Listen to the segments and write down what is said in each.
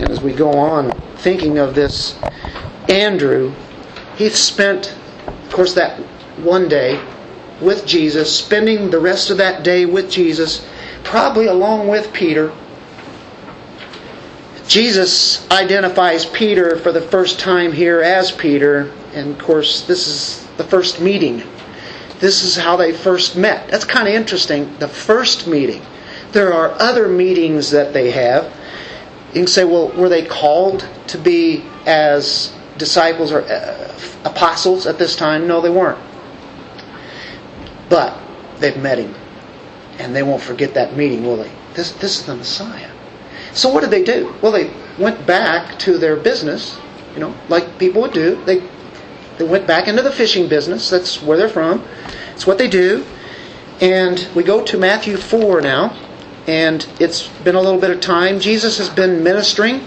And as we go on thinking of this Andrew, he spent, of course, that one day with Jesus, spending the rest of that day with Jesus, probably along with Peter. Jesus identifies Peter for the first time here as Peter, and of course, this is the first meeting. This is how they first met. That's kind of interesting. The first meeting. There are other meetings that they have. You can say, well, were they called to be as disciples or uh, apostles at this time? No, they weren't. But they've met him. And they won't forget that meeting, will they? This, this is the Messiah. So what did they do? Well, they went back to their business, you know, like people would do. They they went back into the fishing business. That's where they're from. It's what they do. And we go to Matthew 4 now. And it's been a little bit of time. Jesus has been ministering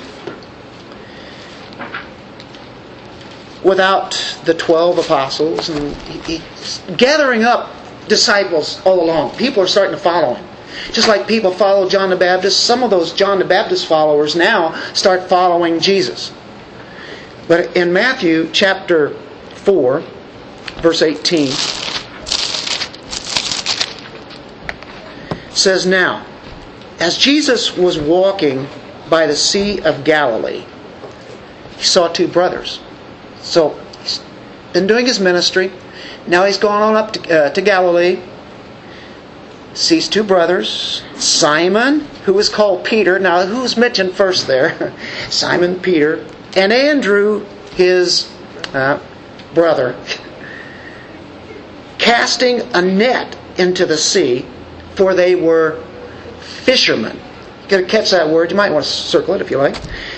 without the 12 apostles and he's gathering up disciples all along. People are starting to follow him. Just like people follow John the Baptist, some of those John the Baptist followers now start following Jesus. But in Matthew chapter 4, verse 18, says, Now, as Jesus was walking by the Sea of Galilee, he saw two brothers. So, he's been doing his ministry. Now he's gone on up to, uh, to Galilee sees two brothers, Simon, who is called Peter. Now, who's mentioned first there? Simon Peter, and Andrew, his uh, brother, casting a net into the sea, for they were fishermen. You gotta catch that word. You might want to circle it if you like.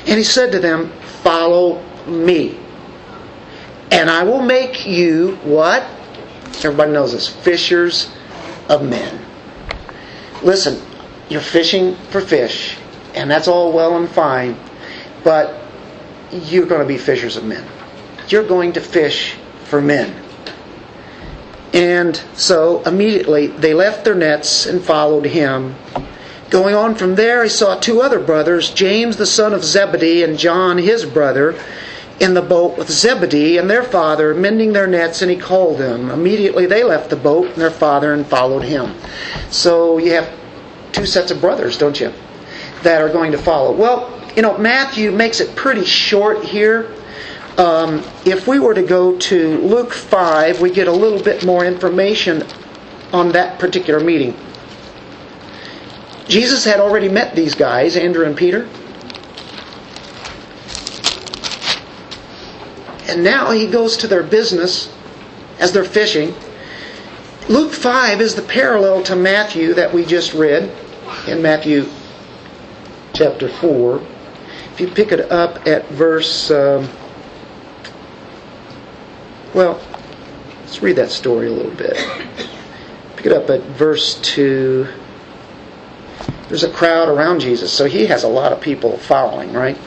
And he said to them, Follow me. And I will make you what? Everybody knows this fishers of men. Listen, you're fishing for fish, and that's all well and fine, but you're going to be fishers of men. You're going to fish for men. And so immediately they left their nets and followed him. Going on from there, he saw two other brothers, James the son of Zebedee and John his brother, in the boat with Zebedee and their father, mending their nets, and he called them. Immediately they left the boat and their father and followed him. So you have two sets of brothers, don't you, that are going to follow. Well, you know, Matthew makes it pretty short here. Um, if we were to go to Luke 5, we get a little bit more information on that particular meeting. Jesus had already met these guys, Andrew and Peter. And now he goes to their business as they're fishing. Luke 5 is the parallel to Matthew that we just read in Matthew chapter 4. If you pick it up at verse. Um, well, let's read that story a little bit. Pick it up at verse 2. There's a crowd around Jesus, so he has a lot of people following, right?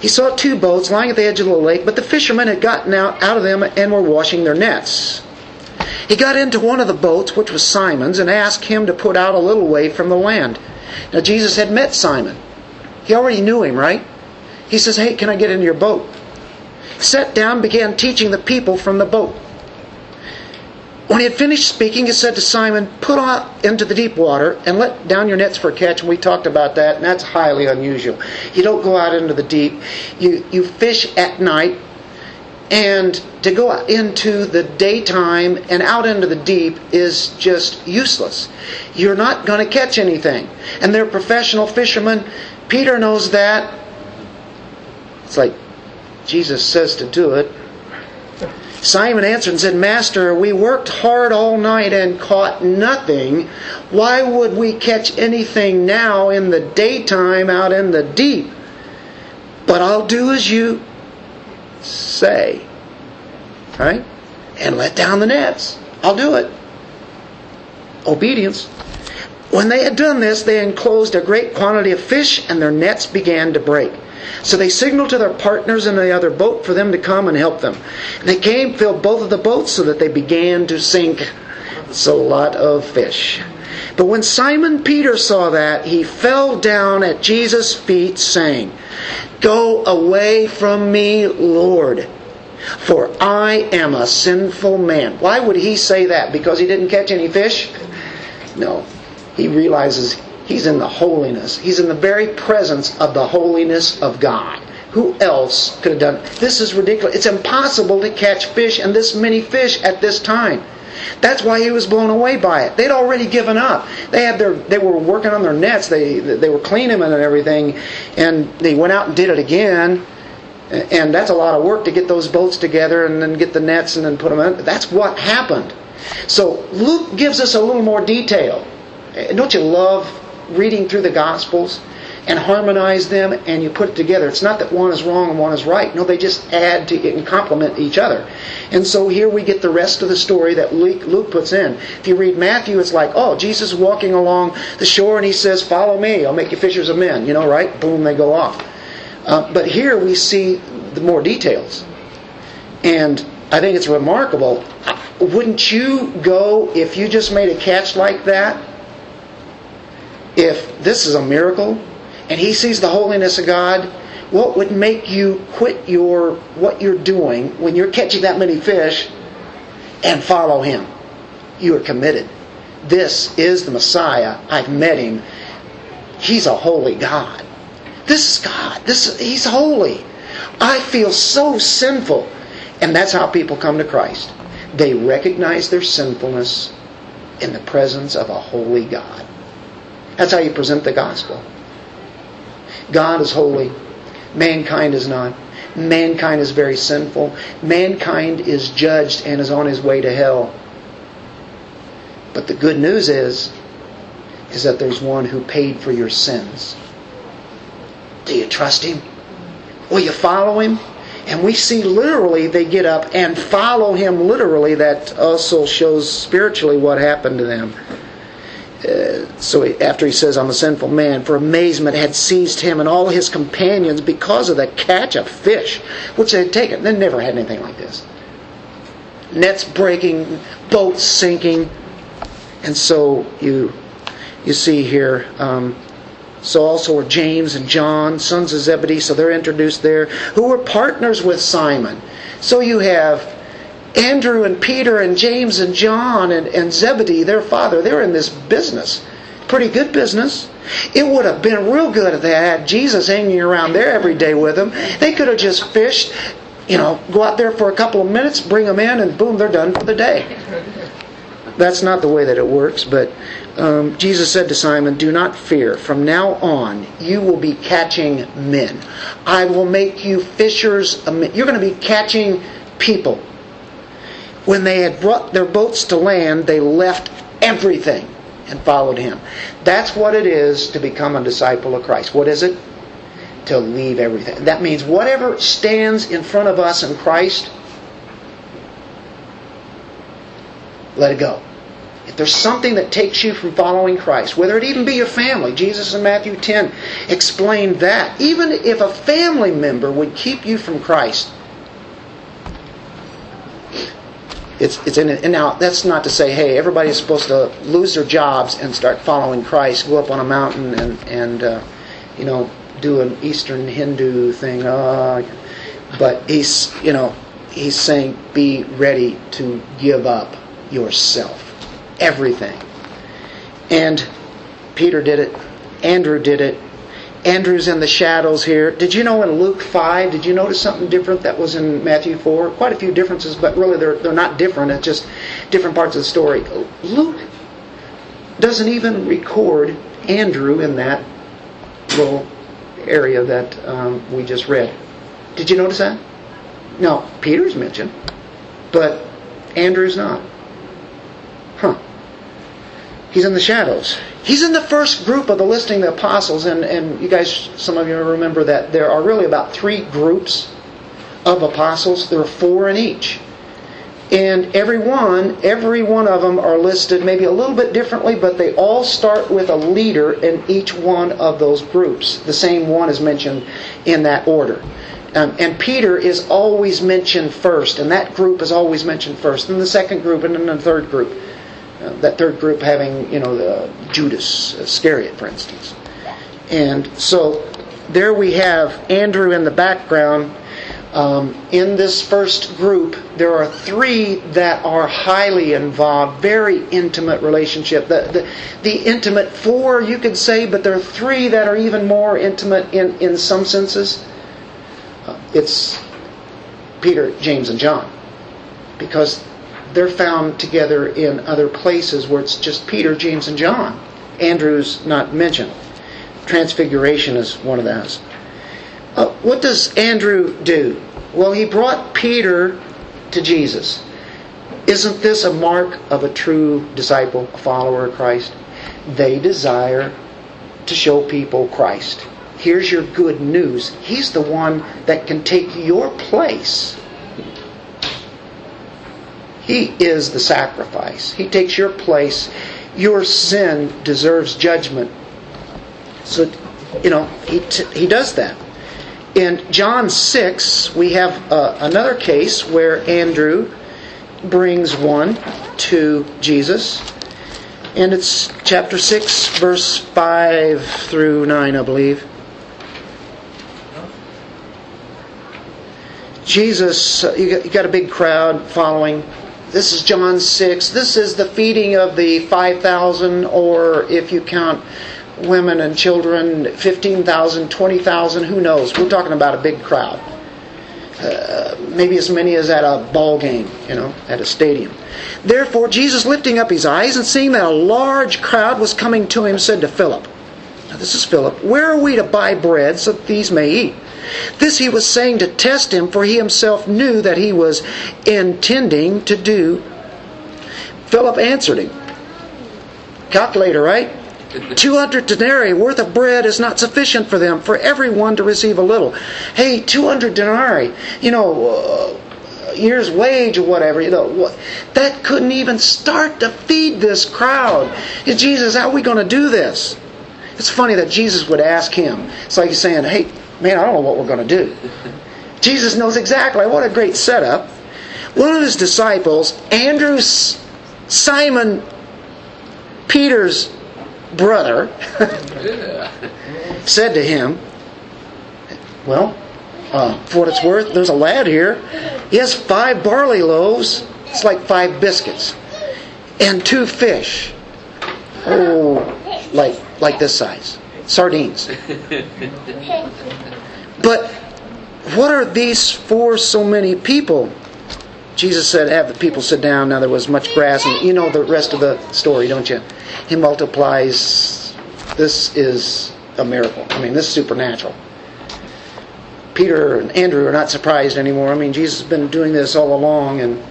He saw two boats lying at the edge of the lake, but the fishermen had gotten out, out of them and were washing their nets. He got into one of the boats, which was Simon's, and asked him to put out a little way from the land. Now, Jesus had met Simon. He already knew him, right? He says, Hey, can I get into your boat? Sat down, began teaching the people from the boat. When he had finished speaking, he said to Simon, Put out into the deep water and let down your nets for a catch. And we talked about that, and that's highly unusual. You don't go out into the deep. You, you fish at night, and to go out into the daytime and out into the deep is just useless. You're not going to catch anything. And they're professional fishermen. Peter knows that. It's like Jesus says to do it. Simon answered and said, Master, we worked hard all night and caught nothing. Why would we catch anything now in the daytime out in the deep? But I'll do as you say. Right? And let down the nets. I'll do it. Obedience. When they had done this, they enclosed a great quantity of fish, and their nets began to break. So they signaled to their partners in the other boat for them to come and help them. They came, filled both of the boats, so that they began to sink. It's a lot of fish. But when Simon Peter saw that, he fell down at Jesus' feet, saying, Go away from me, Lord, for I am a sinful man. Why would he say that? Because he didn't catch any fish? No. He realizes he's in the holiness. He's in the very presence of the holiness of God. Who else could have done it? This is ridiculous. It's impossible to catch fish and this many fish at this time. That's why he was blown away by it. They'd already given up. They had their they were working on their nets. They they were cleaning them and everything, and they went out and did it again. And that's a lot of work to get those boats together and then get the nets and then put them in. That's what happened. So Luke gives us a little more detail. Don't you love reading through the Gospels? and harmonize them and you put it together. It's not that one is wrong and one is right. No, they just add to it and complement each other. And so here we get the rest of the story that Luke puts in. If you read Matthew, it's like, oh, Jesus walking along the shore and he says, follow me, I'll make you fishers of men. You know, right? Boom, they go off. Uh, but here we see the more details. And I think it's remarkable. Wouldn't you go if you just made a catch like that? If this is a miracle, and he sees the holiness of God, what would make you quit your what you're doing when you're catching that many fish and follow him? You are committed. This is the Messiah. I've met him. He's a holy God. This is God. This he's holy. I feel so sinful. And that's how people come to Christ. They recognize their sinfulness in the presence of a holy God. That's how you present the gospel. God is holy. Mankind is not. Mankind is very sinful. Mankind is judged and is on his way to hell. But the good news is, is that there's one who paid for your sins. Do you trust him? Will you follow him? And we see literally they get up and follow him literally. That also shows spiritually what happened to them. Uh, so after he says, I'm a sinful man, for amazement had seized him and all his companions because of the catch of fish which they had taken. They never had anything like this. Nets breaking, boats sinking. And so you, you see here, um, so also are James and John, sons of Zebedee, so they're introduced there, who were partners with Simon. So you have Andrew and Peter and James and John and, and Zebedee, their father, they're in this business. Pretty good business. It would have been real good if they had Jesus hanging around there every day with them. They could have just fished, you know, go out there for a couple of minutes, bring them in, and boom, they're done for the day. That's not the way that it works, but um, Jesus said to Simon, Do not fear. From now on, you will be catching men. I will make you fishers. You're going to be catching people when they had brought their boats to land, they left everything and followed him. That's what it is to become a disciple of Christ. What is it? To leave everything. That means whatever stands in front of us in Christ, let it go. If there's something that takes you from following Christ, whether it even be your family, Jesus in Matthew 10 explained that. Even if a family member would keep you from Christ, it's it's in. And now that's not to say, hey, everybody's supposed to lose their jobs and start following Christ, go up on a mountain and and uh, you know do an Eastern Hindu thing. Uh, but he's you know he's saying be ready to give up yourself, everything. And Peter did it. Andrew did it. Andrew's in the shadows here. Did you know in Luke 5, did you notice something different that was in Matthew 4? Quite a few differences, but really they're, they're not different. It's just different parts of the story. Luke doesn't even record Andrew in that little area that um, we just read. Did you notice that? No, Peter's mentioned, but Andrew's not. Huh. He's in the shadows. He's in the first group of the listing of the apostles, and, and you guys, some of you remember that there are really about three groups of apostles. There are four in each. And every one, every one of them are listed maybe a little bit differently, but they all start with a leader in each one of those groups. The same one is mentioned in that order. Um, and Peter is always mentioned first, and that group is always mentioned first, and the second group, and then the third group. Uh, that third group having, you know, the Judas Iscariot, for instance. And so there we have Andrew in the background. Um, in this first group, there are three that are highly involved, very intimate relationship. The, the, the intimate four, you could say, but there are three that are even more intimate in, in some senses. Uh, it's Peter, James, and John. Because they're found together in other places where it's just Peter, James, and John. Andrew's not mentioned. Transfiguration is one of those. Uh, what does Andrew do? Well, he brought Peter to Jesus. Isn't this a mark of a true disciple, a follower of Christ? They desire to show people Christ. Here's your good news. He's the one that can take your place. He is the sacrifice. He takes your place. Your sin deserves judgment. So, you know, he, t- he does that. In John 6, we have uh, another case where Andrew brings one to Jesus. And it's chapter 6, verse 5 through 9, I believe. Jesus, uh, you got, you got a big crowd following. This is John 6. This is the feeding of the 5,000, or if you count women and children, 15,000, 20,000, who knows? We're talking about a big crowd. Uh, maybe as many as at a ball game, you know, at a stadium. Therefore, Jesus, lifting up his eyes and seeing that a large crowd was coming to him, said to Philip, Now, this is Philip, where are we to buy bread so that these may eat? This he was saying to test him, for he himself knew that he was intending to do. Philip answered him. Calculator, right? 200 denarii worth of bread is not sufficient for them, for everyone to receive a little. Hey, 200 denarii, you know, uh, year's wage or whatever, you know, that couldn't even start to feed this crowd. Jesus, how are we going to do this? It's funny that Jesus would ask him. It's like he's saying, hey, man, I don't know what we're going to do. Jesus knows exactly. What a great setup. One of his disciples, Andrew, Simon Peter's brother said to him, Well, uh, for what it's worth, there's a lad here. He has five barley loaves. It's like five biscuits. And two fish. Oh, like, like this size. Sardines. But what are these for so many people? Jesus said, Have the people sit down. Now there was much grass. And you know the rest of the story, don't you? He multiplies. This is a miracle. I mean, this is supernatural. Peter and Andrew are not surprised anymore. I mean, Jesus has been doing this all along, and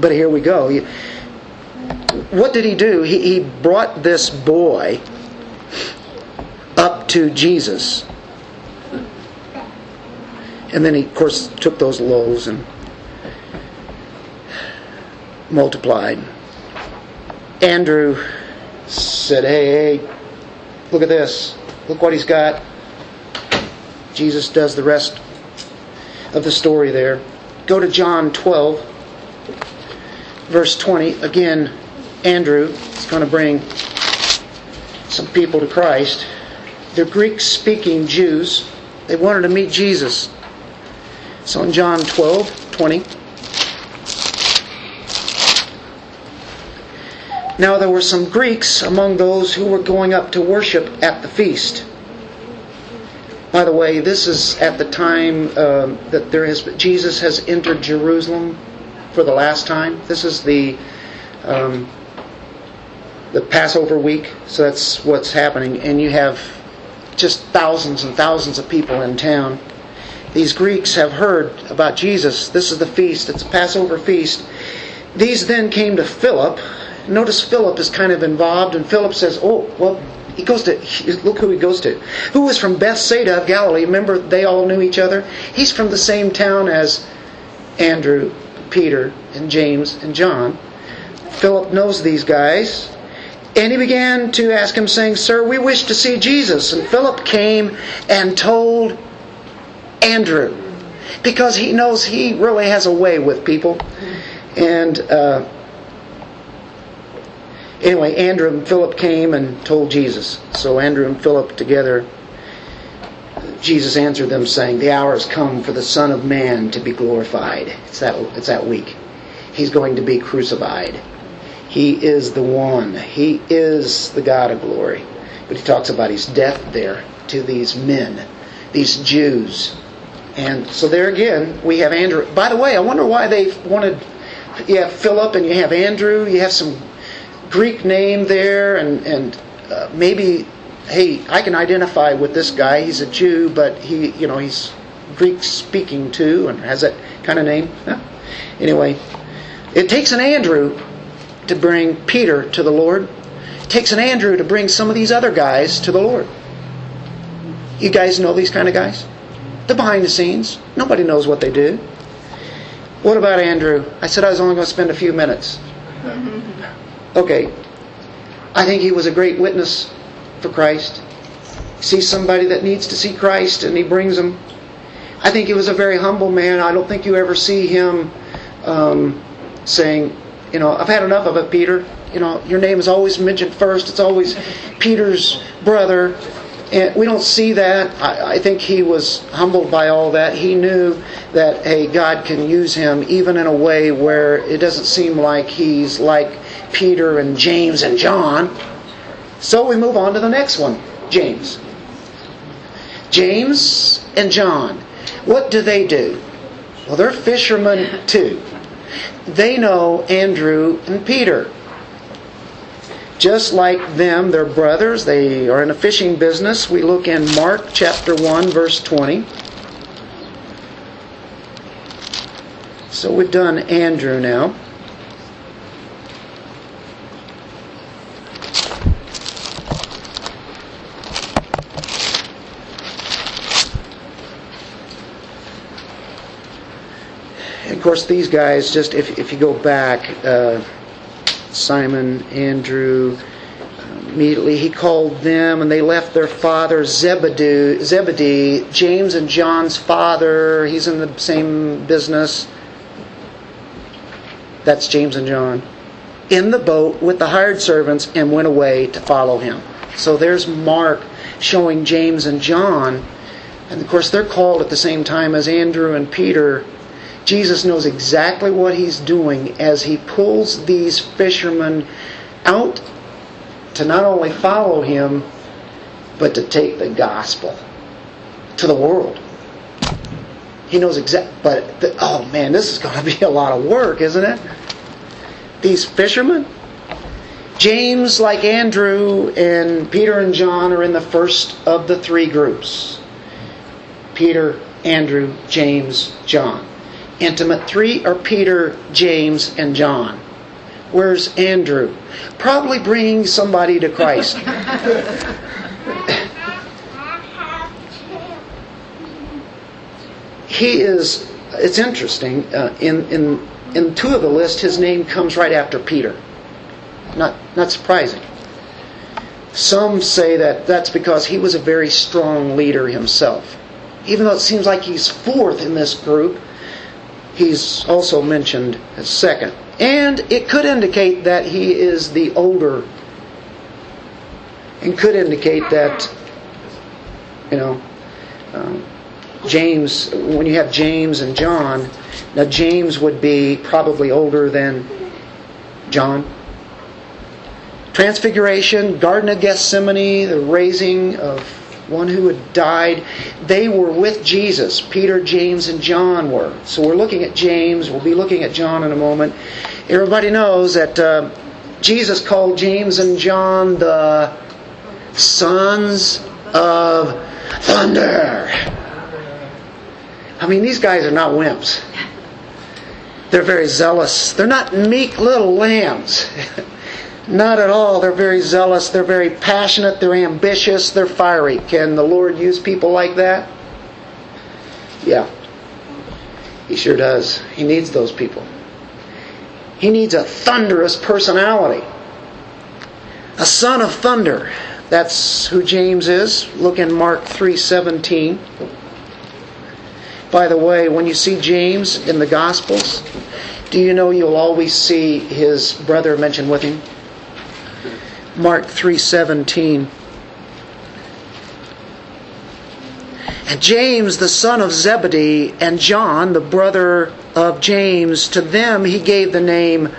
but here we go. He, what did he do? He, he brought this boy to Jesus. And then he, of course, took those loaves and multiplied. Andrew said, Hey, hey, look at this. Look what he's got. Jesus does the rest of the story there. Go to John 12, verse 20. Again, Andrew is going to bring some people to Christ. They're Greek speaking Jews. They wanted to meet Jesus. So in John 12, 20. Now there were some Greeks among those who were going up to worship at the feast. By the way, this is at the time uh, that there has Jesus has entered Jerusalem for the last time. This is the um, the Passover week, so that's what's happening, and you have just thousands and thousands of people in town. These Greeks have heard about Jesus. This is the feast. It's a Passover feast. These then came to Philip Notice Philip is kind of involved, and Philip says, Oh, well, he goes to, look who he goes to. Who was from Bethsaida of Galilee. Remember, they all knew each other? He's from the same town as Andrew, Peter, and James, and John. Philip knows these guys. And he began to ask him, saying, Sir, we wish to see Jesus. And Philip came and told Andrew, because he knows he really has a way with people. And uh, anyway, Andrew and Philip came and told Jesus. So Andrew and Philip together, Jesus answered them, saying, The hour has come for the Son of Man to be glorified. It's that, it's that week. He's going to be crucified. He is the one. He is the God of glory. But he talks about his death there to these men, these Jews. And so there again, we have Andrew. By the way, I wonder why they wanted. You have Philip and you have Andrew. You have some Greek name there, and and uh, maybe, hey, I can identify with this guy. He's a Jew, but he, you know, he's Greek speaking too, and has that kind of name. Yeah. Anyway, it takes an Andrew to bring Peter to the Lord. It takes an Andrew to bring some of these other guys to the Lord. You guys know these kind of guys? The behind the scenes. Nobody knows what they do. What about Andrew? I said I was only going to spend a few minutes. Okay. I think he was a great witness for Christ. He sees somebody that needs to see Christ and he brings them. I think he was a very humble man. I don't think you ever see him um, saying, you know, I've had enough of it, Peter. You know, your name is always mentioned first. It's always Peter's brother. And we don't see that. I, I, think he was humbled by all that. He knew that, hey, God can use him even in a way where it doesn't seem like he's like Peter and James and John. So we move on to the next one James. James and John. What do they do? Well, they're fishermen too. They know Andrew and Peter. Just like them, they're brothers. They are in a fishing business. We look in Mark chapter 1, verse 20. So we've done Andrew now. Of course, these guys, just if, if you go back, uh, Simon, Andrew, immediately he called them and they left their father Zebedee, Zebedee, James and John's father. He's in the same business. That's James and John. In the boat with the hired servants and went away to follow him. So there's Mark showing James and John. And of course, they're called at the same time as Andrew and Peter Jesus knows exactly what he's doing as he pulls these fishermen out to not only follow him, but to take the gospel to the world. He knows exactly, but the, oh man, this is going to be a lot of work, isn't it? These fishermen, James, like Andrew, and Peter and John are in the first of the three groups Peter, Andrew, James, John intimate. Three are Peter, James, and John. Where's Andrew? Probably bringing somebody to Christ. he is, it's interesting, uh, in, in, in two of the list, his name comes right after Peter. Not, not surprising. Some say that that's because he was a very strong leader himself. Even though it seems like he's fourth in this group, he's also mentioned as second. And it could indicate that he is the older, and could indicate that, you know, um, James, when you have James and John, now James would be probably older than John. Transfiguration, Garden of Gethsemane, the raising of one who had died. They were with Jesus. Peter, James, and John were. So we're looking at James. We'll be looking at John in a moment. Everybody knows that uh, Jesus called James and John the sons of thunder. I mean, these guys are not wimps. They're very zealous. They're not meek little lambs. Not at all. They're very zealous. They're very passionate. They're ambitious. They're fiery. Can the Lord use people like that? Yeah. He sure does. He needs those people. He needs a thunderous personality. A son of thunder. That's who James is. Look in Mark 3:17. By the way, when you see James in the Gospels, do you know you'll always see his brother mentioned with him? Mark 3:17. And James, the son of Zebedee, and John, the brother of James, to them he gave the name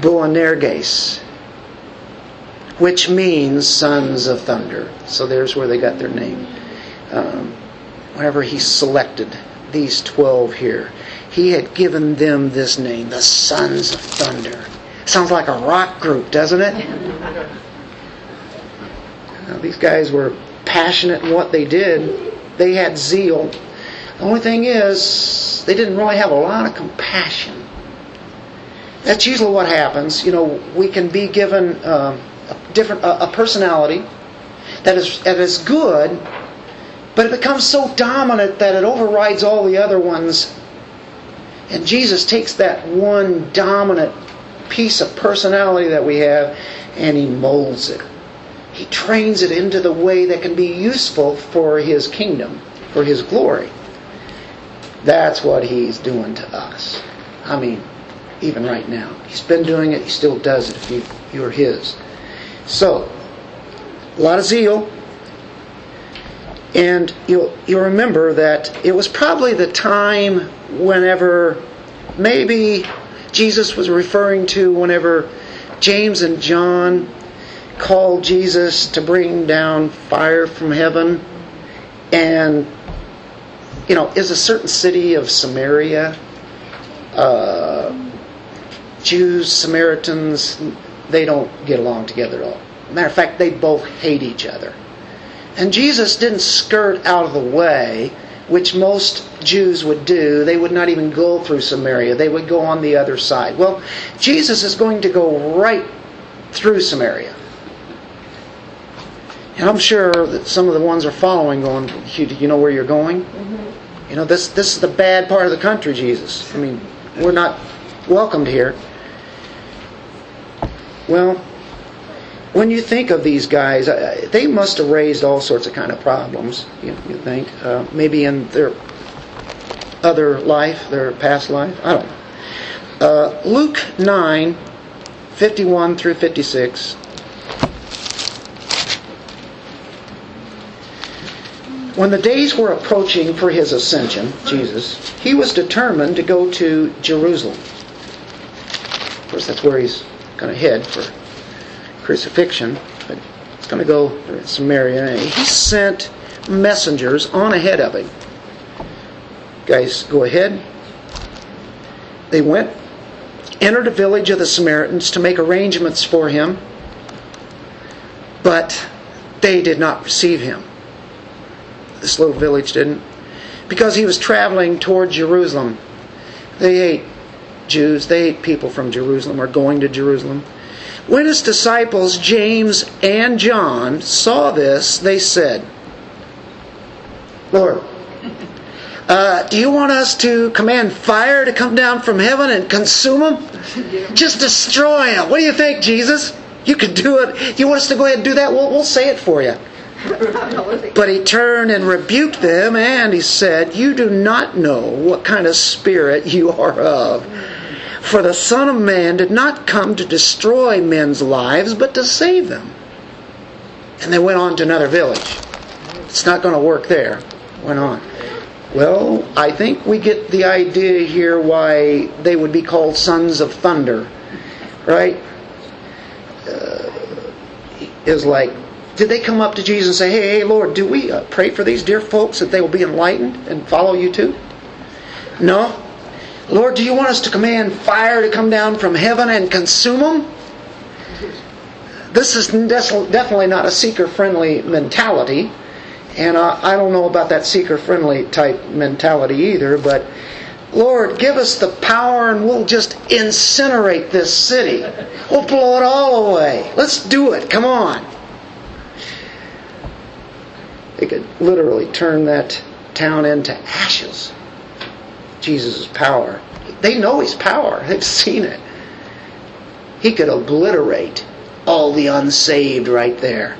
Boanerges, which means sons of thunder. So there's where they got their name. Um, whenever he selected these 12 here, he had given them this name, the sons of thunder. Sounds like a rock group, doesn't it? Now, these guys were passionate in what they did. They had zeal. The only thing is, they didn't really have a lot of compassion. That's usually what happens. You know, we can be given uh, a different a, a personality that is that is good, but it becomes so dominant that it overrides all the other ones. And Jesus takes that one dominant piece of personality that we have and he molds it. He trains it into the way that can be useful for his kingdom, for his glory. That's what he's doing to us. I mean, even right now. He's been doing it, he still does it if you, you're his. So, a lot of zeal. And you'll, you'll remember that it was probably the time whenever maybe Jesus was referring to whenever James and John called Jesus to bring down fire from heaven. And, you know, is a certain city of Samaria, uh, Jews, Samaritans, they don't get along together at all. Matter of fact, they both hate each other. And Jesus didn't skirt out of the way, which most Jews would do. They would not even go through Samaria, they would go on the other side. Well, Jesus is going to go right through Samaria. And I'm sure that some of the ones are following going, you, you know where you're going? Mm-hmm. You know, this, this is the bad part of the country, Jesus. I mean, we're not welcomed here. Well, when you think of these guys, they must have raised all sorts of kind of problems, you, think. Uh, maybe in their other life, their past life. I don't know. Uh, Luke 9, 51 through 56. When the days were approaching for his ascension, Jesus, he was determined to go to Jerusalem. Of course, that's where he's going to head for crucifixion, but he's going to go Samaria. Eh? He sent messengers on ahead of him. Guys, go ahead. They went, entered a village of the Samaritans to make arrangements for him, but they did not receive him this little village didn't, because he was traveling toward Jerusalem. They ate Jews, they ate people from Jerusalem or going to Jerusalem. When his disciples, James and John, saw this, they said, Lord, uh, do you want us to command fire to come down from heaven and consume them? Just destroy them. What do you think, Jesus? You can do it. You want us to go ahead and do that? We'll, we'll say it for you. But he turned and rebuked them, and he said, You do not know what kind of spirit you are of. For the Son of Man did not come to destroy men's lives, but to save them. And they went on to another village. It's not going to work there. Went on. Well, I think we get the idea here why they would be called sons of thunder, right? Uh, is like did they come up to Jesus and say, Hey, hey, Lord, do we uh, pray for these dear folks that they will be enlightened and follow you too? No. Lord, do you want us to command fire to come down from heaven and consume them? This is definitely not a seeker friendly mentality. And I don't know about that seeker friendly type mentality either, but Lord, give us the power and we'll just incinerate this city. We'll blow it all away. Let's do it. Come on. They could literally turn that town into ashes. Jesus' power. They know his power. They've seen it. He could obliterate all the unsaved right there.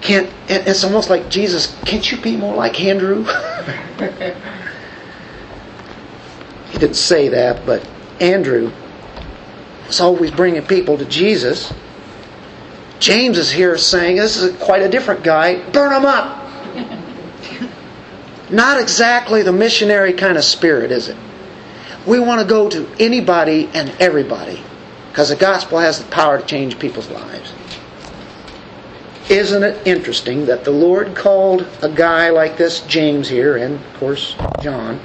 Can't it's almost like Jesus, can't you be more like Andrew? he didn't say that, but Andrew was always bringing people to Jesus. James is here saying, this is quite a different guy. Burn him up. Not exactly the missionary kind of spirit, is it? We want to go to anybody and everybody because the gospel has the power to change people's lives. Isn't it interesting that the Lord called a guy like this, James here, and of course John,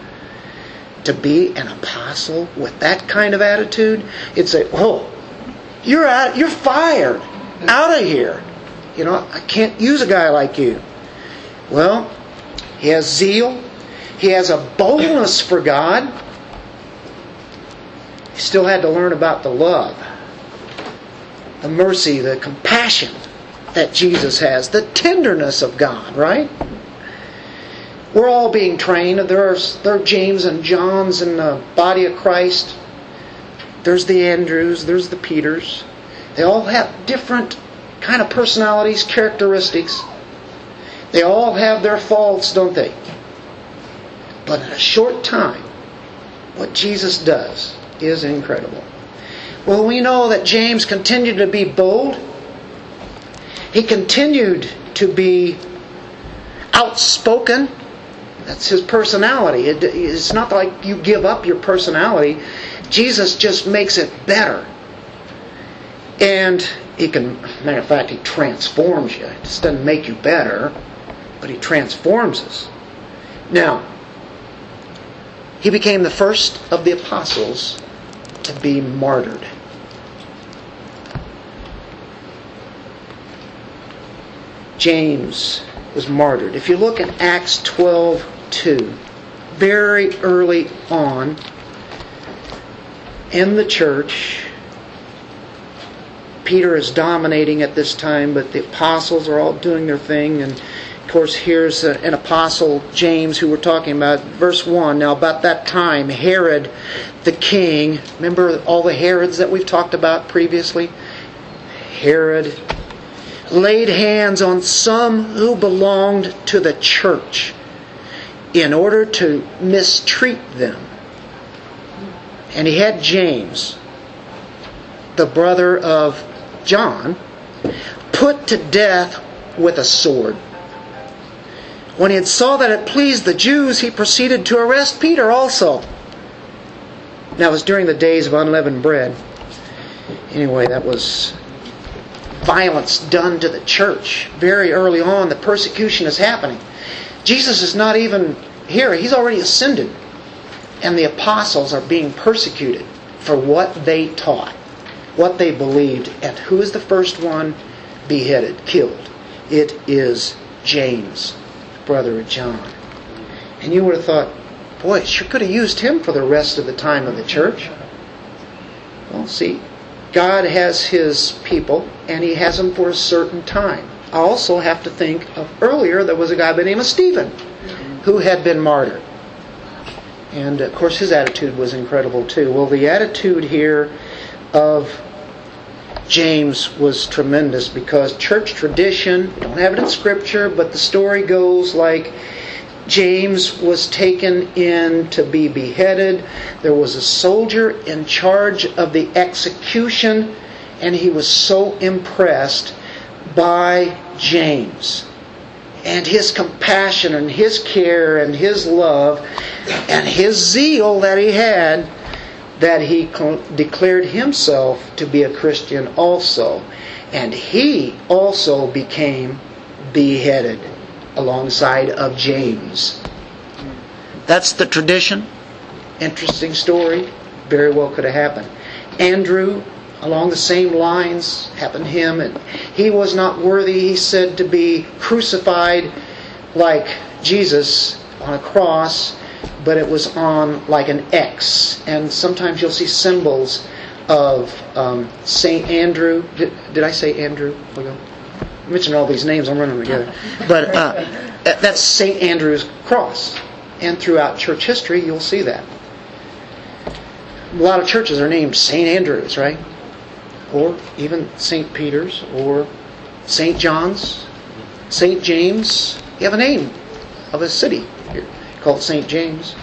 to be an apostle with that kind of attitude? It'd say, "Whoa, you're out, you're fired, out of here." You know, I can't use a guy like you. Well, he has zeal. He has a boldness for God. He still had to learn about the love, the mercy, the compassion that Jesus has, the tenderness of God, right? We're all being trained. There are, there are James and Johns in the body of Christ. There's the Andrews, there's the Peters. They all have different kind of personalities, characteristics. They all have their faults, don't they? But in a short time, what Jesus does is incredible. Well, we know that James continued to be bold. He continued to be outspoken. That's his personality. It, it's not like you give up your personality. Jesus just makes it better. And he can, matter of fact, he transforms you. It just doesn't make you better, but he transforms us. Now, he became the first of the apostles to be martyred. James was martyred. If you look at Acts 12 2, very early on in the church, Peter is dominating at this time, but the apostles are all doing their thing. And of course, here's an apostle, James, who we're talking about. Verse 1 Now, about that time, Herod the king, remember all the Herods that we've talked about previously? Herod laid hands on some who belonged to the church in order to mistreat them. And he had James, the brother of John, put to death with a sword. When he had saw that it pleased the Jews, he proceeded to arrest Peter also. Now it was during the days of unleavened bread. Anyway, that was violence done to the church. Very early on, the persecution is happening. Jesus is not even here, he's already ascended. And the apostles are being persecuted for what they taught, what they believed. And who is the first one beheaded, killed? It is James, brother John. And you would have thought, boy, sure could have used him for the rest of the time of the church. Well, see, God has His people, and He has them for a certain time. I also have to think of earlier there was a guy by the name of Stephen who had been martyred. And of course, his attitude was incredible too. Well, the attitude here of James was tremendous because church tradition, don't have it in scripture, but the story goes like James was taken in to be beheaded. There was a soldier in charge of the execution, and he was so impressed by James and his compassion and his care and his love and his zeal that he had that he declared himself to be a Christian also. And he also became beheaded alongside of James. That's the tradition. Interesting story. Very well could have happened. Andrew, along the same lines, happened to him, and he was not worthy, he said, to be crucified like Jesus on a cross, but it was on like an X. And sometimes you'll see symbols of um, Saint Andrew. Did, did I say Andrew? I mentioned all these names, I'm running together. But uh, that's St. Andrew's cross. And throughout church history, you'll see that. A lot of churches are named St. Andrew's, right? Or even St. Peter's, or St. John's, St. James. You have a name of a city called St. James.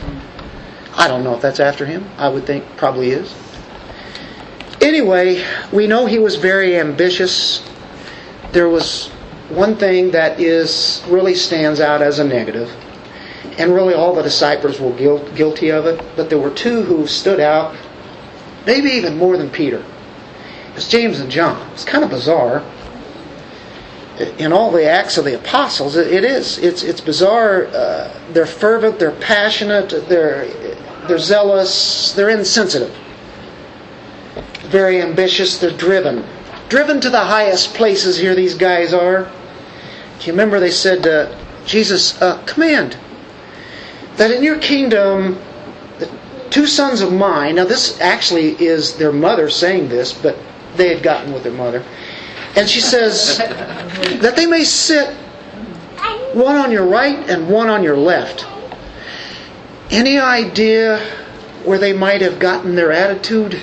I don't know if that's after him. I would think probably is. Anyway, we know he was very ambitious there was one thing that is really stands out as a negative, and really all the disciples were guilt, guilty of it, but there were two who stood out, maybe even more than Peter. It's James and John. It's kind of bizarre. In all the acts of the apostles, it is. It's it's bizarre. Uh, they're fervent. They're passionate. They're they're zealous. They're insensitive. Very ambitious. They're driven. Driven to the highest places. Here, these guys are. Do you remember they said, Jesus, uh, command that in your kingdom, the two sons of mine. Now, this actually is their mother saying this, but they had gotten with their mother. And she says, that they may sit one on your right and one on your left. Any idea where they might have gotten their attitude?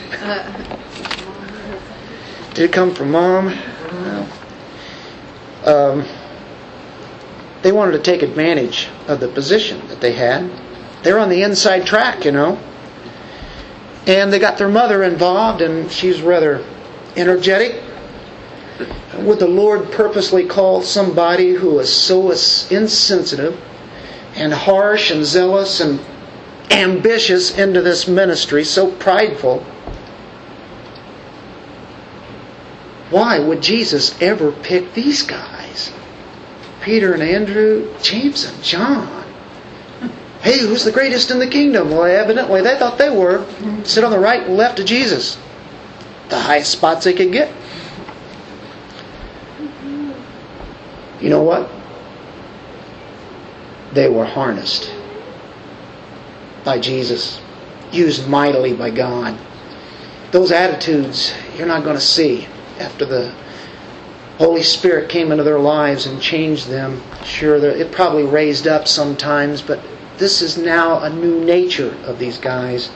Did it come from mom? No. Um, they wanted to take advantage of the position that they had. They're on the inside track, you know. And they got their mother involved, and she's rather energetic. Would the Lord purposely call somebody who is so insensitive and harsh and zealous and ambitious into this ministry, so prideful? Why would Jesus ever pick these guys? Peter and Andrew, James and John. Hey, who's the greatest in the kingdom? Well, evidently they thought they were. Sit on the right and left of Jesus. The highest spots they could get. You know what? They were harnessed by Jesus, used mightily by God. Those attitudes you're not going to see after the Holy Spirit came into their lives and changed them. Sure, it probably raised up sometimes, but this is now a new nature of these guys.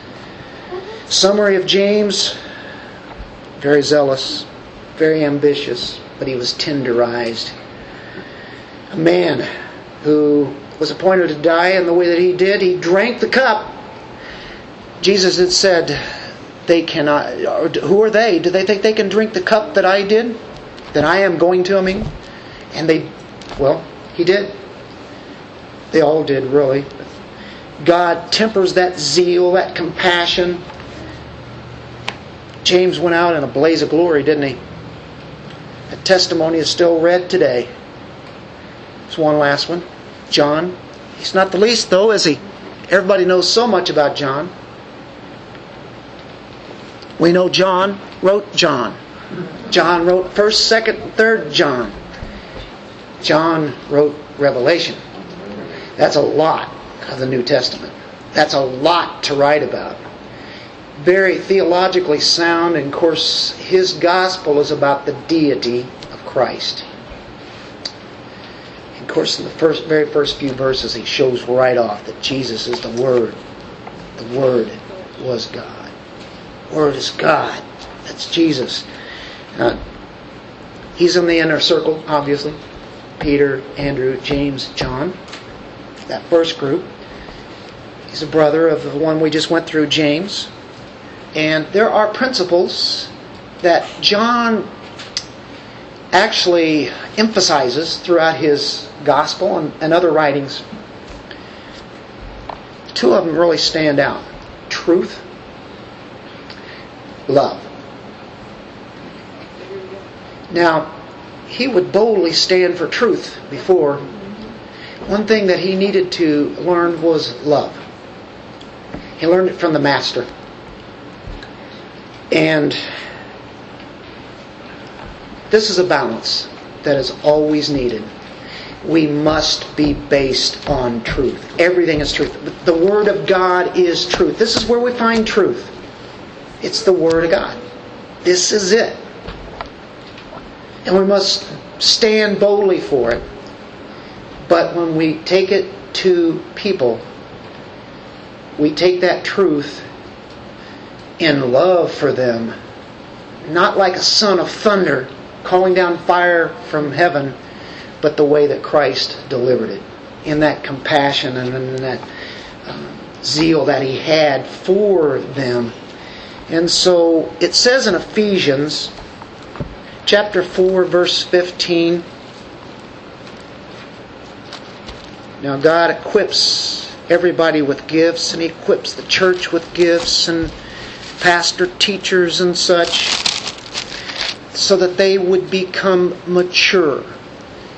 Summary of James very zealous, very ambitious, but he was tenderized. A man who was appointed to die in the way that he did, he drank the cup. Jesus had said, they cannot, who are they? Do they think they can drink the cup that I did? That I am going to, I mean? And they, well, he did. They all did, really. God tempers that zeal, that compassion. James went out in a blaze of glory, didn't he? That testimony is still read today. There's one last one. John. He's not the least, though, is he? Everybody knows so much about John. We know John wrote John. John wrote 1st, 2nd, 3rd John. John wrote Revelation. That's a lot of the New Testament. That's a lot to write about. Very theologically sound, and of course, his gospel is about the deity of Christ. Course, in the first, very first few verses, he shows right off that Jesus is the Word. The Word was God. Word is God. That's Jesus. Uh, he's in the inner circle, obviously. Peter, Andrew, James, John. That first group. He's a brother of the one we just went through, James. And there are principles that John actually emphasizes throughout his gospel and, and other writings. Two of them really stand out truth love. Now, he would boldly stand for truth before. One thing that he needed to learn was love. He learned it from the Master. And this is a balance that is always needed. We must be based on truth. Everything is truth. The Word of God is truth. This is where we find truth. It's the Word of God. This is it. And we must stand boldly for it. But when we take it to people, we take that truth in love for them, not like a son of thunder calling down fire from heaven, but the way that Christ delivered it, in that compassion and in that um, zeal that he had for them and so it says in Ephesians chapter 4, verse 15. Now, God equips everybody with gifts, and He equips the church with gifts, and pastor, teachers, and such, so that they would become mature,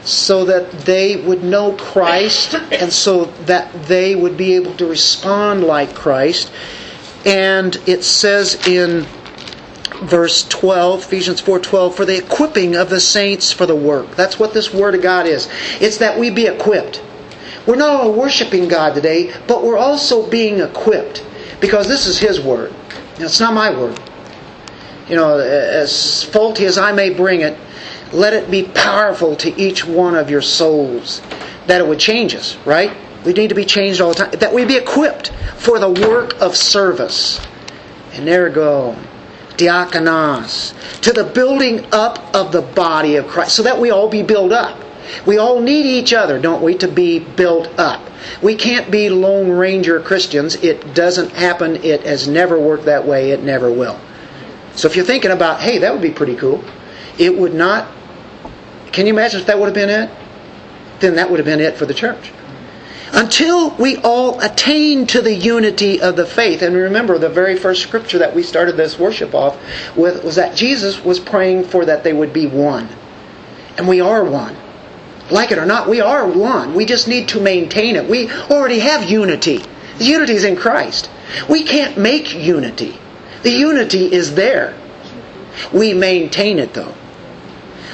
so that they would know Christ, and so that they would be able to respond like Christ. And it says in verse 12 ephesians 4.12 for the equipping of the saints for the work. That's what this word of god is. It's that we be equipped. We're not only worshiping god today but we're also being equipped because this is his word. It's not my word you know as faulty as i may bring it let it be powerful to each one of your souls that it would change us right we need to be changed all the time that we be equipped for the work of service and there go diakonos, to the building up of the body of Christ, so that we all be built up. We all need each other, don't we, to be built up. We can't be Lone Ranger Christians. It doesn't happen. It has never worked that way. It never will. So if you're thinking about, hey, that would be pretty cool, it would not. Can you imagine if that would have been it? Then that would have been it for the church until we all attain to the unity of the faith. And remember, the very first scripture that we started this worship off with was that Jesus was praying for that they would be one. And we are one. Like it or not, we are one. We just need to maintain it. We already have unity. Unity is in Christ. We can't make unity. The unity is there. We maintain it though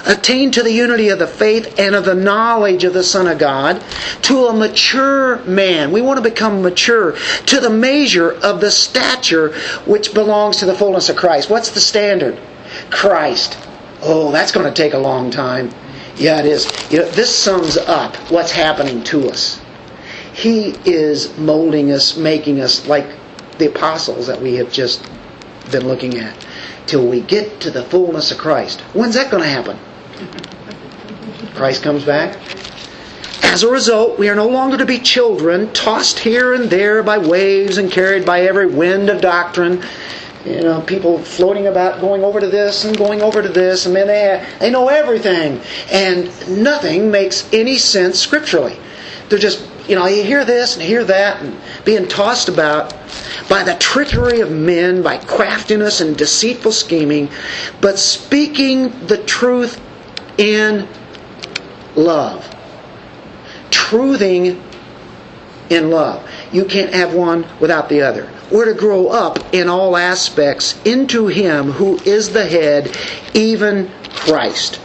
attain to the unity of the faith and of the knowledge of the Son of God, to a mature man. We want to become mature, to the measure of the stature which belongs to the fullness of Christ. What's the standard? Christ. Oh, that's going to take a long time. Yeah, it is. You know, this sums up what's happening to us. He is molding us, making us like the apostles that we have just been looking at till we get to the fullness of Christ. When's that going to happen? Christ comes back. As a result, we are no longer to be children, tossed here and there by waves and carried by every wind of doctrine. You know, people floating about, going over to this and going over to this, and man, they, they know everything. And nothing makes any sense scripturally. They're just, you know, you hear this and hear that, and being tossed about by the trickery of men, by craftiness and deceitful scheming, but speaking the truth in love. Truthing in love. You can't have one without the other. We're to grow up in all aspects into Him who is the head, even Christ.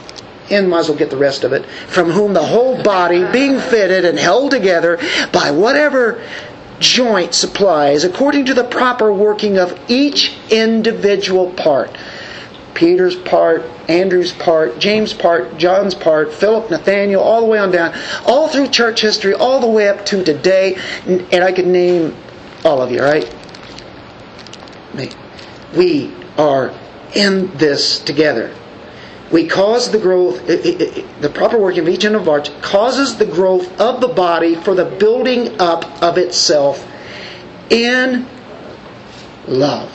And might as well get the rest of it. From whom the whole body, being fitted and held together by whatever joint supplies, according to the proper working of each individual part. Peter's part, Andrew's part, James' part, John's part, Philip, Nathaniel, all the way on down, all through church history, all the way up to today, and I could name all of you, right? We are in this together. We cause the growth, the proper working of each end of arch causes the growth of the body for the building up of itself in love.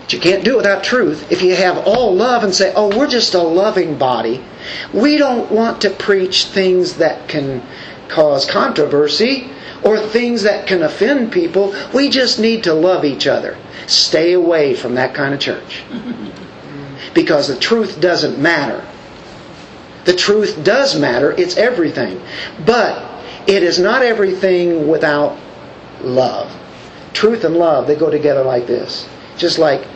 But you can't do it without truth. If you have all love and say, oh, we're just a loving body, we don't want to preach things that can cause controversy or things that can offend people. We just need to love each other. Stay away from that kind of church. Because the truth doesn't matter. The truth does matter, it's everything. But it is not everything without love. Truth and love, they go together like this. Just like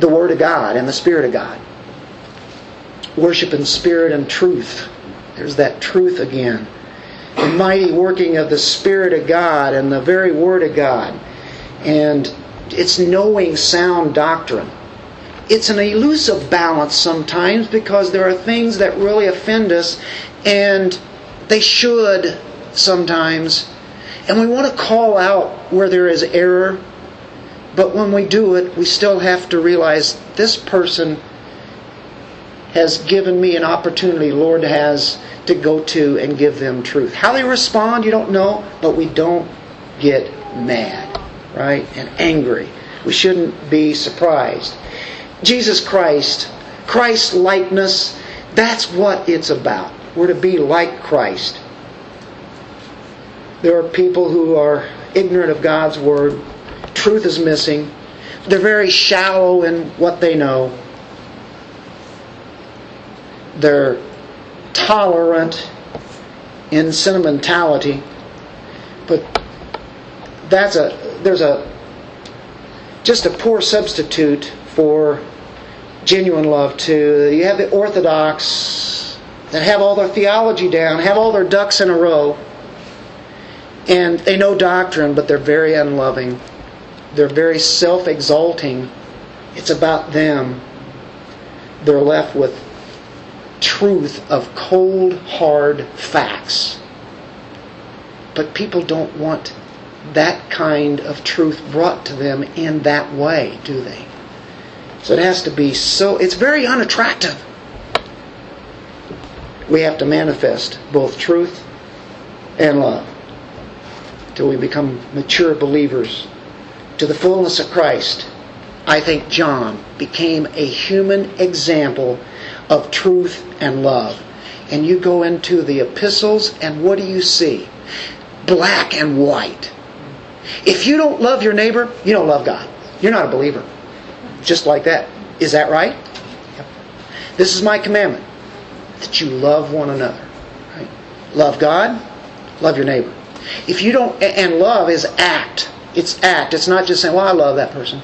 the Word of God and the Spirit of God. Worship in spirit and truth. There's that truth again. The mighty working of the Spirit of God and the very Word of God. And it's knowing sound doctrine. It's an elusive balance sometimes because there are things that really offend us and they should sometimes. And we want to call out where there is error but when we do it, we still have to realize this person has given me an opportunity, Lord has, to go to and give them truth. How they respond, you don't know, but we don't get mad, right? And angry. We shouldn't be surprised. Jesus Christ Christ likeness. That's what it's about. We're to be like Christ. There are people who are ignorant of God's Word. Truth is missing. They're very shallow in what they know. They're tolerant in sentimentality. But that's a there's a just a poor substitute for genuine love too. You have the Orthodox that have all their theology down, have all their ducks in a row, and they know doctrine, but they're very unloving. They're very self exalting. It's about them. They're left with truth of cold, hard facts. But people don't want that kind of truth brought to them in that way, do they? So it has to be so, it's very unattractive. We have to manifest both truth and love till we become mature believers to the fullness of Christ. I think John became a human example of truth and love. And you go into the epistles, and what do you see? Black and white. If you don't love your neighbor, you don't love God. You're not a believer. Just like that. Is that right? Yep. This is my commandment that you love one another. Right? Love God, love your neighbor. If you don't, and love is act. It's act. It's not just saying, well, I love that person.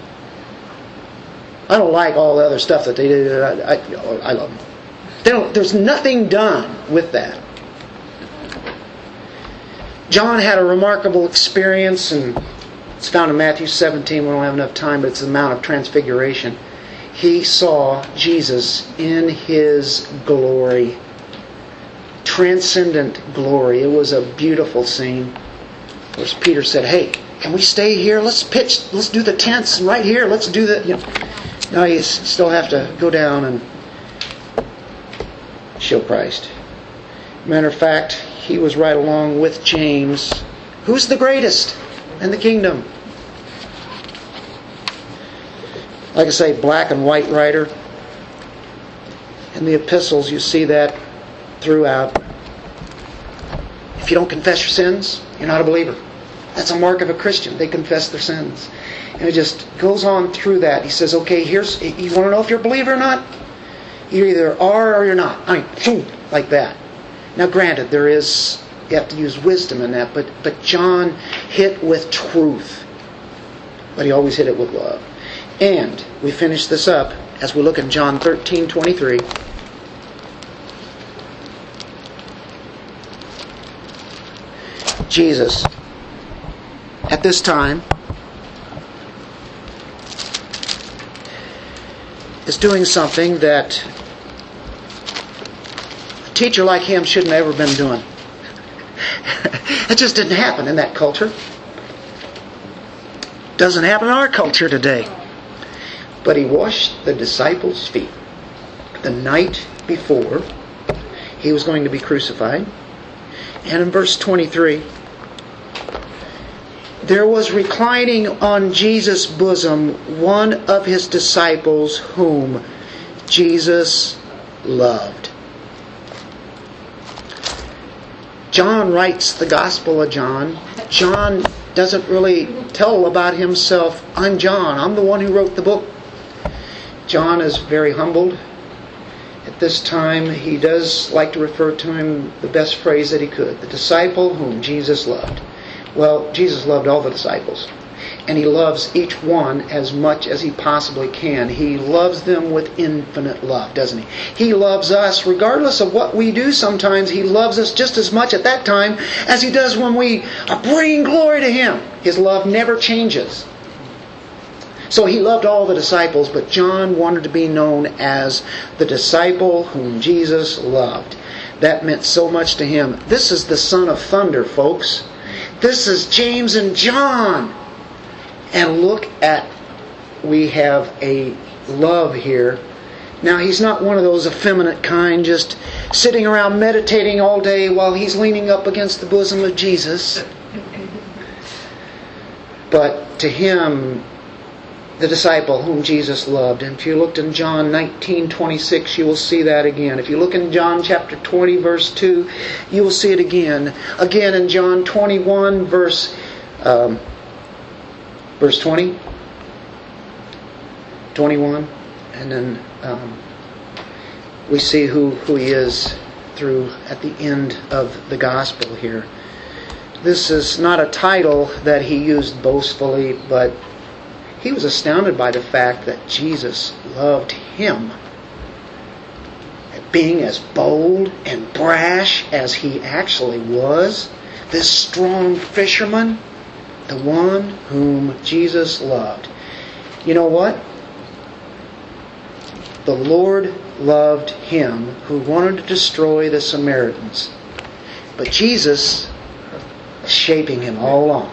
I don't like all the other stuff that they do. I, I, I love them. They don't, there's nothing done with that. John had a remarkable experience, and it's found in Matthew 17. We don't have enough time, but it's the Mount of Transfiguration. He saw Jesus in his glory, transcendent glory. It was a beautiful scene. Of course, Peter said, Hey, can we stay here? Let's pitch, let's do the tents right here. Let's do the, you know. No, you still have to go down and show Christ. Matter of fact, he was right along with James. Who's the greatest in the kingdom? Like I say, black and white writer. In the epistles, you see that throughout. If you don't confess your sins, you're not a believer. That's a mark of a Christian. They confess their sins. And it just goes on through that. He says, okay, here's, you want to know if you're a believer or not? You either are or you're not. I mean, like that. Now, granted, there is, you have to use wisdom in that, but, but John hit with truth. But he always hit it with love. And we finish this up as we look in John 13 23. Jesus, at this time, is doing something that a teacher like him shouldn't have ever been doing. It just didn't happen in that culture. Doesn't happen in our culture today. But he washed the disciples' feet the night before he was going to be crucified. And in verse 23, there was reclining on Jesus' bosom one of his disciples whom Jesus loved. John writes the Gospel of John. John doesn't really tell about himself. I'm John. I'm the one who wrote the book. John is very humbled. At this time, he does like to refer to him the best phrase that he could the disciple whom Jesus loved. Well, Jesus loved all the disciples. And he loves each one as much as he possibly can. He loves them with infinite love, doesn't he? He loves us regardless of what we do sometimes. He loves us just as much at that time as he does when we uh, are bringing glory to him. His love never changes. So he loved all the disciples, but John wanted to be known as the disciple whom Jesus loved. That meant so much to him. This is the son of thunder, folks. This is James and John. And look at, we have a love here. Now, he's not one of those effeminate kind, just sitting around meditating all day while he's leaning up against the bosom of Jesus. But to him, the disciple whom Jesus loved. And if you looked in John 19, 26, you will see that again. If you look in John chapter 20, verse 2, you will see it again. Again in John 21, verse, um, verse 20, 21, and then um, we see who, who he is through at the end of the gospel here. This is not a title that he used boastfully, but he was astounded by the fact that Jesus loved him. Being as bold and brash as he actually was, this strong fisherman, the one whom Jesus loved. You know what? The Lord loved him who wanted to destroy the Samaritans. But Jesus was shaping him all along.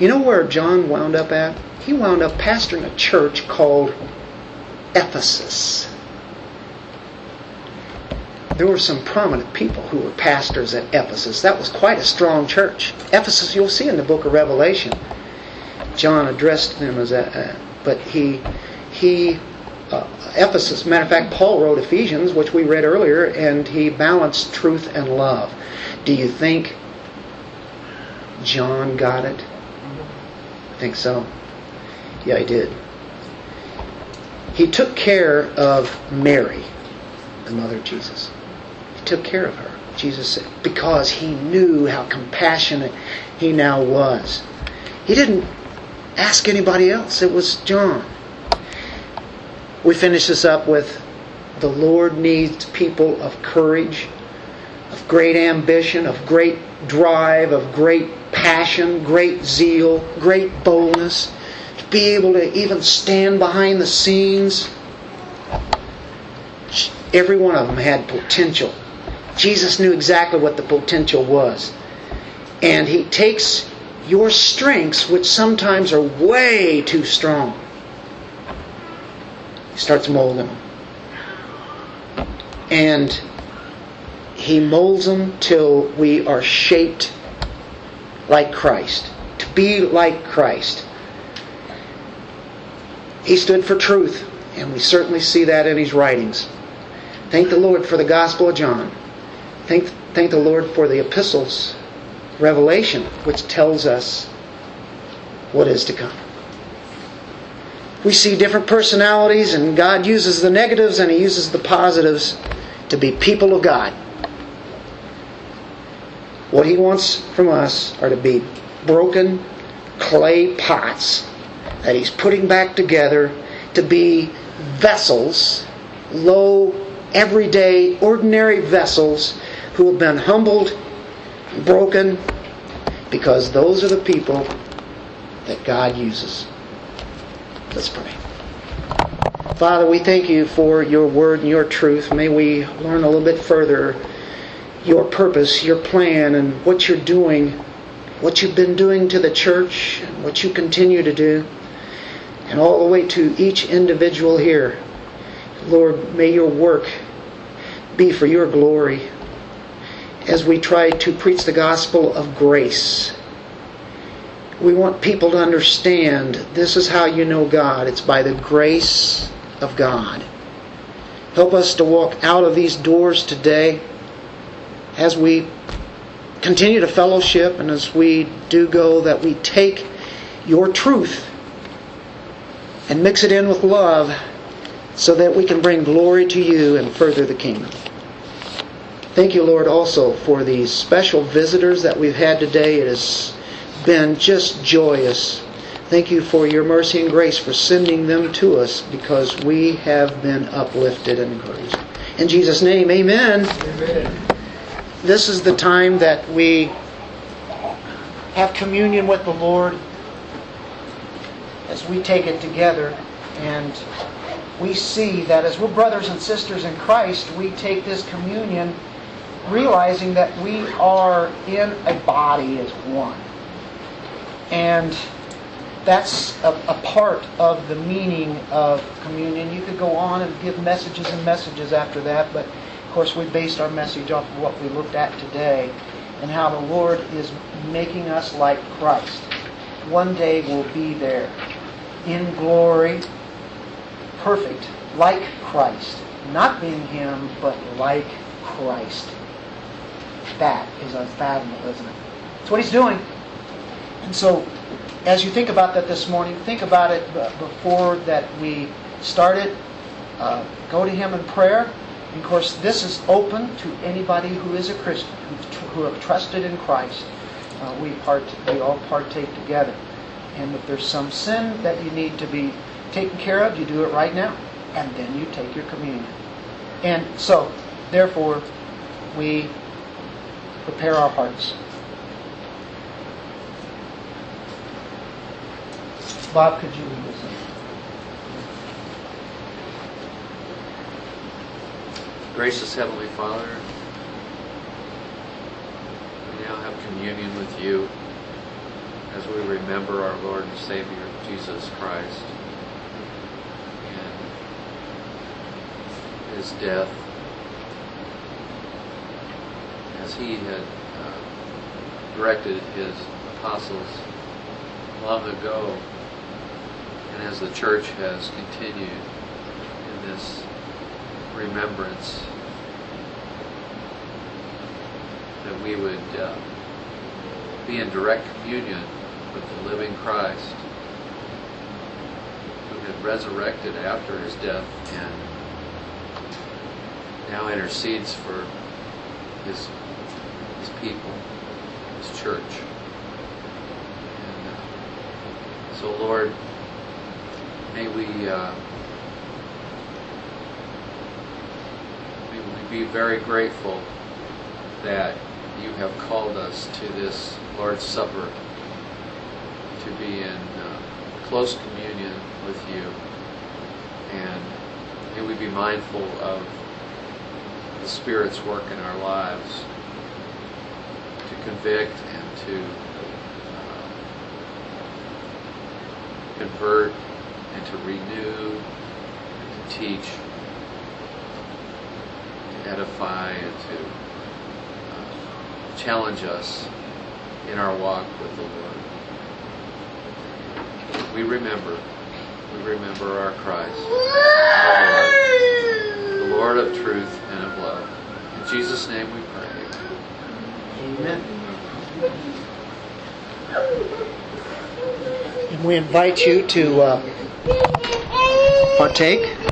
You know where John wound up at? He wound up pastoring a church called Ephesus. There were some prominent people who were pastors at Ephesus. That was quite a strong church. Ephesus, you'll see in the book of Revelation. John addressed them as a, but he, he, uh, Ephesus. Matter of fact, Paul wrote Ephesians, which we read earlier, and he balanced truth and love. Do you think John got it? I think so. Yeah, he did. He took care of Mary, the mother of Jesus. Took care of her. Jesus said, because he knew how compassionate he now was. He didn't ask anybody else, it was John. We finish this up with the Lord needs people of courage, of great ambition, of great drive, of great passion, great zeal, great boldness, to be able to even stand behind the scenes. Every one of them had potential. Jesus knew exactly what the potential was. And He takes your strengths, which sometimes are way too strong, He starts molding them. And He molds them till we are shaped like Christ, to be like Christ. He stood for truth, and we certainly see that in his writings. Thank the Lord for the Gospel of John. Thank, thank the Lord for the epistles, Revelation, which tells us what is to come. We see different personalities, and God uses the negatives and He uses the positives to be people of God. What He wants from us are to be broken clay pots that He's putting back together to be vessels, low, everyday, ordinary vessels who have been humbled, broken, because those are the people that God uses. Let's pray. Father, we thank you for your word and your truth. May we learn a little bit further your purpose, your plan, and what you're doing, what you've been doing to the church, and what you continue to do, and all the way to each individual here. Lord, may your work be for your glory as we try to preach the gospel of grace. We want people to understand this is how you know God. It's by the grace of God. Help us to walk out of these doors today as we continue to fellowship and as we do go, that we take your truth and mix it in with love so that we can bring glory to you and further the kingdom. Thank you, Lord, also for these special visitors that we've had today. It has been just joyous. Thank you for your mercy and grace for sending them to us because we have been uplifted and encouraged. In Jesus' name, amen. amen this is the time that we have communion with the Lord as we take it together. And we see that as we're brothers and sisters in Christ, we take this communion realizing that we are in a body as one. And that's a, a, part of the meaning of communion. You could go on and give messages and messages after that, but of course, we based our message off of what we looked at today and how the Lord is making us like Christ. one day we'll be there in glory, perfect, like Christ. Not being Him, but like Christ. That is unfathomable, isn't it? That's what He's doing. And so, as you think about that this morning, think about it before that we started. Uh, go to Him in prayer. And of course, this is open to anybody who is a Christian, who have trusted in Christ. Uh, we part, we all partake together. And if there's some sin that you need to be taken care of, you do it right now, and then you take your communion. And so, therefore, we prepare our hearts. Bob, could you lead us? Gracious Heavenly Father, we now have communion with you as we remember our Lord and Savior, Jesus Christ, and his death, as he had uh, directed his apostles long ago, and as the church has continued in this remembrance that we would uh, be in direct communion with the living Christ who had resurrected after his death and now intercedes for his people, his church. And uh, so, Lord, may we uh, may we be very grateful that you have called us to this Lord's Supper to be in uh, close communion with you. And may we be mindful of the Spirit's work in our lives convict and to uh, convert and to renew and to teach, to edify and to uh, challenge us in our walk with the Lord. We remember, we remember our Christ, our Lord, the Lord of truth and of love. In Jesus' name we pray. And we invite you to uh, partake.